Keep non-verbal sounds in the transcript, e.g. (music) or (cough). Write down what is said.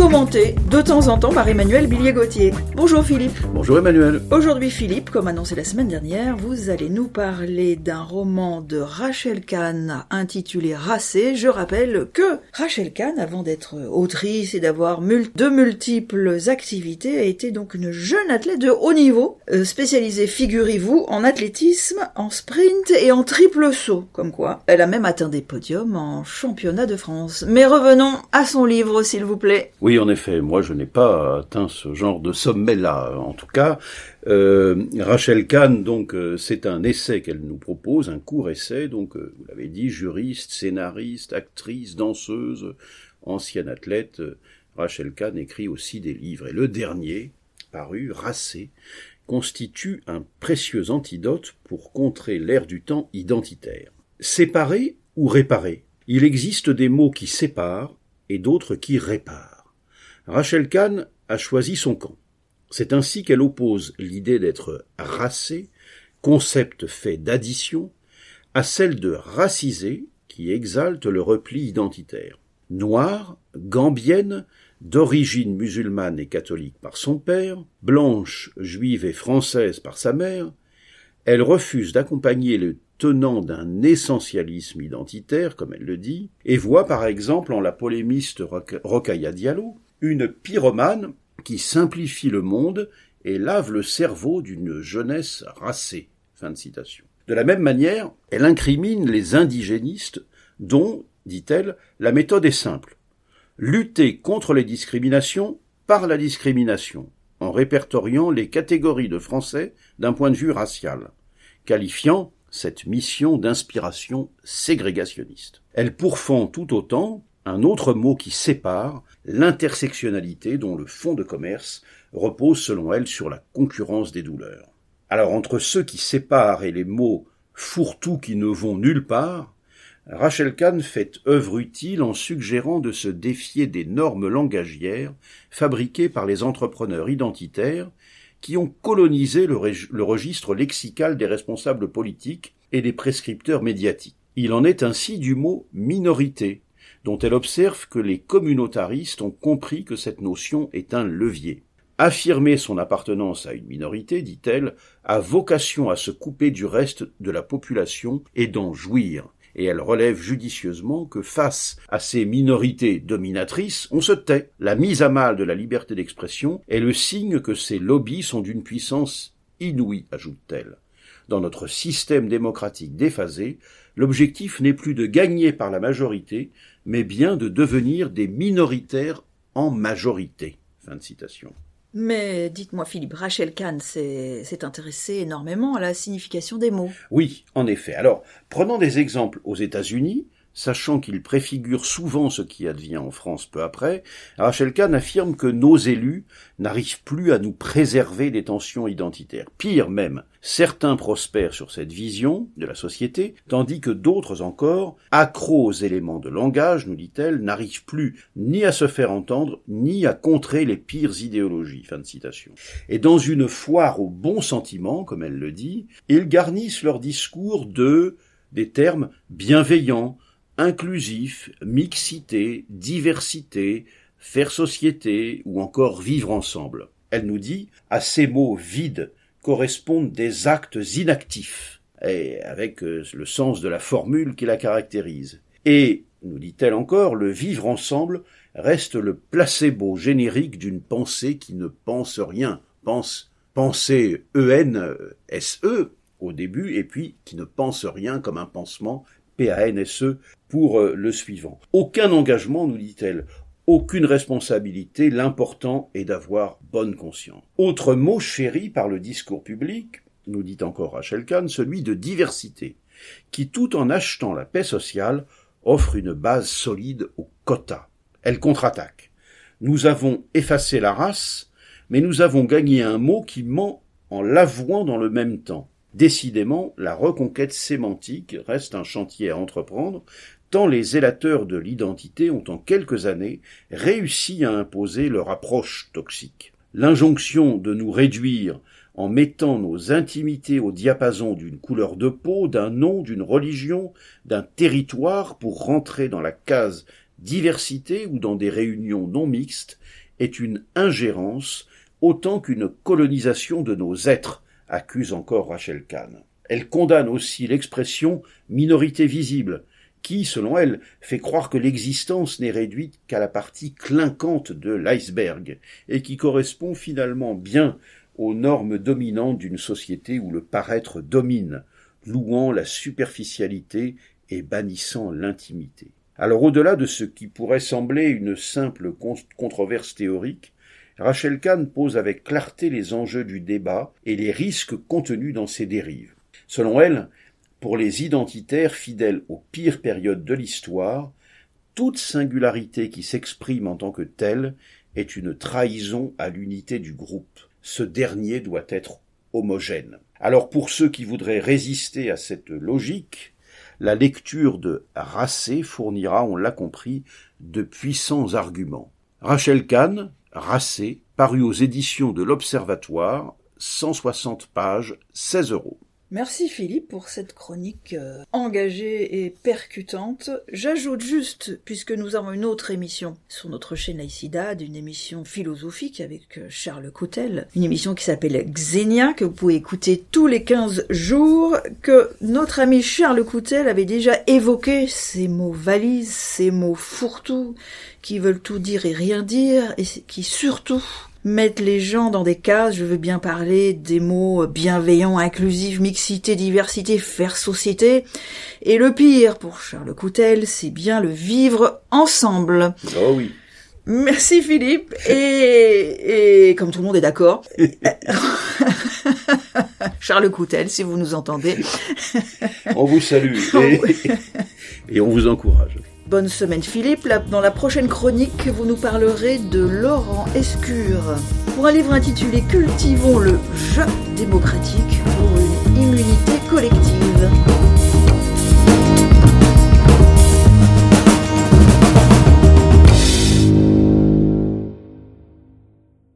commenté de temps en temps par Emmanuel Billier-Gauthier. Bonjour Philippe. Bonjour Emmanuel. Aujourd'hui Philippe, comme annoncé la semaine dernière, vous allez nous parler d'un roman de Rachel Kahn intitulé Racé. Je rappelle que Rachel Kahn, avant d'être autrice et d'avoir de multiples activités, a été donc une jeune athlète de haut niveau, euh, spécialisée, figurez-vous, en athlétisme, en sprint et en triple saut. Comme quoi, elle a même atteint des podiums en championnat de France. Mais revenons à son livre, s'il vous plaît. Oui, en effet, moi je n'ai pas atteint ce genre de sommet-là. En tout cas, euh, Rachel Kahn, donc, euh, c'est un essai qu'elle nous propose, un court essai. Donc, euh, vous l'avez dit, juriste, scénariste, actrice, danseuse, ancienne athlète. Rachel Kahn écrit aussi des livres. Et le dernier, paru, Racé, constitue un précieux antidote pour contrer l'ère du temps identitaire. Séparer ou réparer? Il existe des mots qui séparent et d'autres qui réparent. Rachel Kahn a choisi son camp. C'est ainsi qu'elle oppose l'idée d'être racée, concept fait d'addition, à celle de raciser, qui exalte le repli identitaire. Noire, gambienne, d'origine musulmane et catholique par son père, blanche, juive et française par sa mère, elle refuse d'accompagner le tenant d'un essentialisme identitaire, comme elle le dit, et voit par exemple en la polémiste Rokhaya Diallo une pyromane qui simplifie le monde et lave le cerveau d'une jeunesse racée. De la même manière, elle incrimine les indigénistes dont, dit-elle, la méthode est simple. Lutter contre les discriminations par la discrimination, en répertoriant les catégories de Français d'un point de vue racial, qualifiant cette mission d'inspiration ségrégationniste. Elle pourfend tout autant un autre mot qui sépare, l'intersectionnalité dont le fond de commerce repose selon elle sur la concurrence des douleurs. Alors entre ceux qui séparent et les mots fourre-tout qui ne vont nulle part, Rachel Kahn fait œuvre utile en suggérant de se défier des normes langagières fabriquées par les entrepreneurs identitaires qui ont colonisé le, registre lexical des responsables politiques et des prescripteurs médiatiques. Il en est ainsi du mot minorité, dont elle observe que les communautaristes ont compris que cette notion est un levier. Affirmer son appartenance à une minorité, dit-elle, a vocation à se couper du reste de la population et d'en jouir, et elle relève judicieusement que face à ces minorités dominatrices, on se tait. La mise à mal de la liberté d'expression est le signe que ces lobbies sont d'une puissance inouïe, ajoute-t-elle. Dans notre système démocratique déphasé, l'objectif n'est plus de gagner par la majorité, mais bien de devenir des minoritaires en majorité. Fin de citation. Mais dites-moi, Philippe, Rachel Kahn s'est intéressé énormément à la signification des mots. Oui, en effet. Alors, prenons des exemples aux États-Unis, sachant qu'il préfigure souvent ce qui advient en France peu après, Rachel Kahn affirme que nos élus n'arrivent plus à nous préserver des tensions identitaires. Pire même, certains prospèrent sur cette vision de la société, tandis que d'autres encore, accros aux éléments de langage, nous dit-elle, n'arrivent plus ni à se faire entendre, ni à contrer les pires idéologies. Fin de citation. Et dans une foire au bon sentiment, comme elle le dit, ils garnissent leur discours de des termes bienveillants, inclusif, mixité, diversité, faire société ou encore vivre ensemble. Elle nous dit, à ces mots vides correspondent des actes inactifs, et avec euh, le sens de la formule qui la caractérise. Et, nous dit-elle encore, le vivre ensemble reste le placebo générique d'une pensée qui ne pense rien, pense penser E-N-S-E au début, et puis qui ne pense rien comme un pansement P-A-N-S-E pour euh, le suivant. Aucun engagement, nous dit-elle, aucune responsabilité, l'important est d'avoir bonne conscience. Autre mot chéri par le discours public, nous dit encore Rachel Kahn, celui de diversité, qui tout en achetant la paix sociale offre une base solide au quota. Elle contre-attaque. Nous avons effacé la race, mais nous avons gagné un mot qui ment en l'avouant dans le même temps. Décidément, la reconquête sémantique reste un chantier à entreprendre, tant les zélateurs de l'identité ont en quelques années réussi à imposer leur approche toxique. L'injonction de nous réduire en mettant nos intimités au diapason d'une couleur de peau, d'un nom, d'une religion, d'un territoire pour rentrer dans la case diversité ou dans des réunions non mixtes est une ingérence autant qu'une colonisation de nos êtres, accuse encore Rachel Kahn. Elle condamne aussi l'expression minorité visible, qui, selon elle, fait croire que l'existence n'est réduite qu'à la partie clinquante de l'iceberg, et qui correspond finalement bien aux normes dominantes d'une société où le paraître domine, louant la superficialité et bannissant l'intimité. Alors au-delà de ce qui pourrait sembler une simple controverse théorique, Rachel Kahn pose avec clarté les enjeux du débat et les risques contenus dans ces dérives. Selon elle, pour les identitaires fidèles aux pires périodes de l'histoire, toute singularité qui s'exprime en tant que telle est une trahison à l'unité du groupe. Ce dernier doit être homogène. Alors pour ceux qui voudraient résister à cette logique, la lecture de Racé fournira, on l'a compris, de puissants arguments. Rachel Kahn, Racé, paru aux éditions de l'Observatoire, 160 pages, 16 euros. Merci Philippe pour cette chronique euh, engagée et percutante. J'ajoute juste, puisque nous avons une autre émission sur notre chaîne Laïcidad, une émission philosophique avec euh, Charles Coutel, une émission qui s'appelle Xenia, que vous pouvez écouter tous les 15 jours, que notre ami Charles Coutel avait déjà évoqué ces mots valises, ces mots fourre-tout, qui veulent tout dire et rien dire, et qui surtout mettre les gens dans des cases, je veux bien parler des mots bienveillants, inclusifs, mixité, diversité, faire société. Et le pire pour Charles Coutel, c'est bien le vivre ensemble. Oh oui. Merci Philippe. (laughs) Et, et comme tout le monde est d'accord, (laughs) Charles Coutel, si vous nous entendez. on vous salue (laughs) et on vous encourage. Bonne semaine Philippe. Dans la prochaine chronique, vous nous parlerez de Laurent Escure pour un livre intitulé Cultivons le jeu démocratique pour une immunité collective.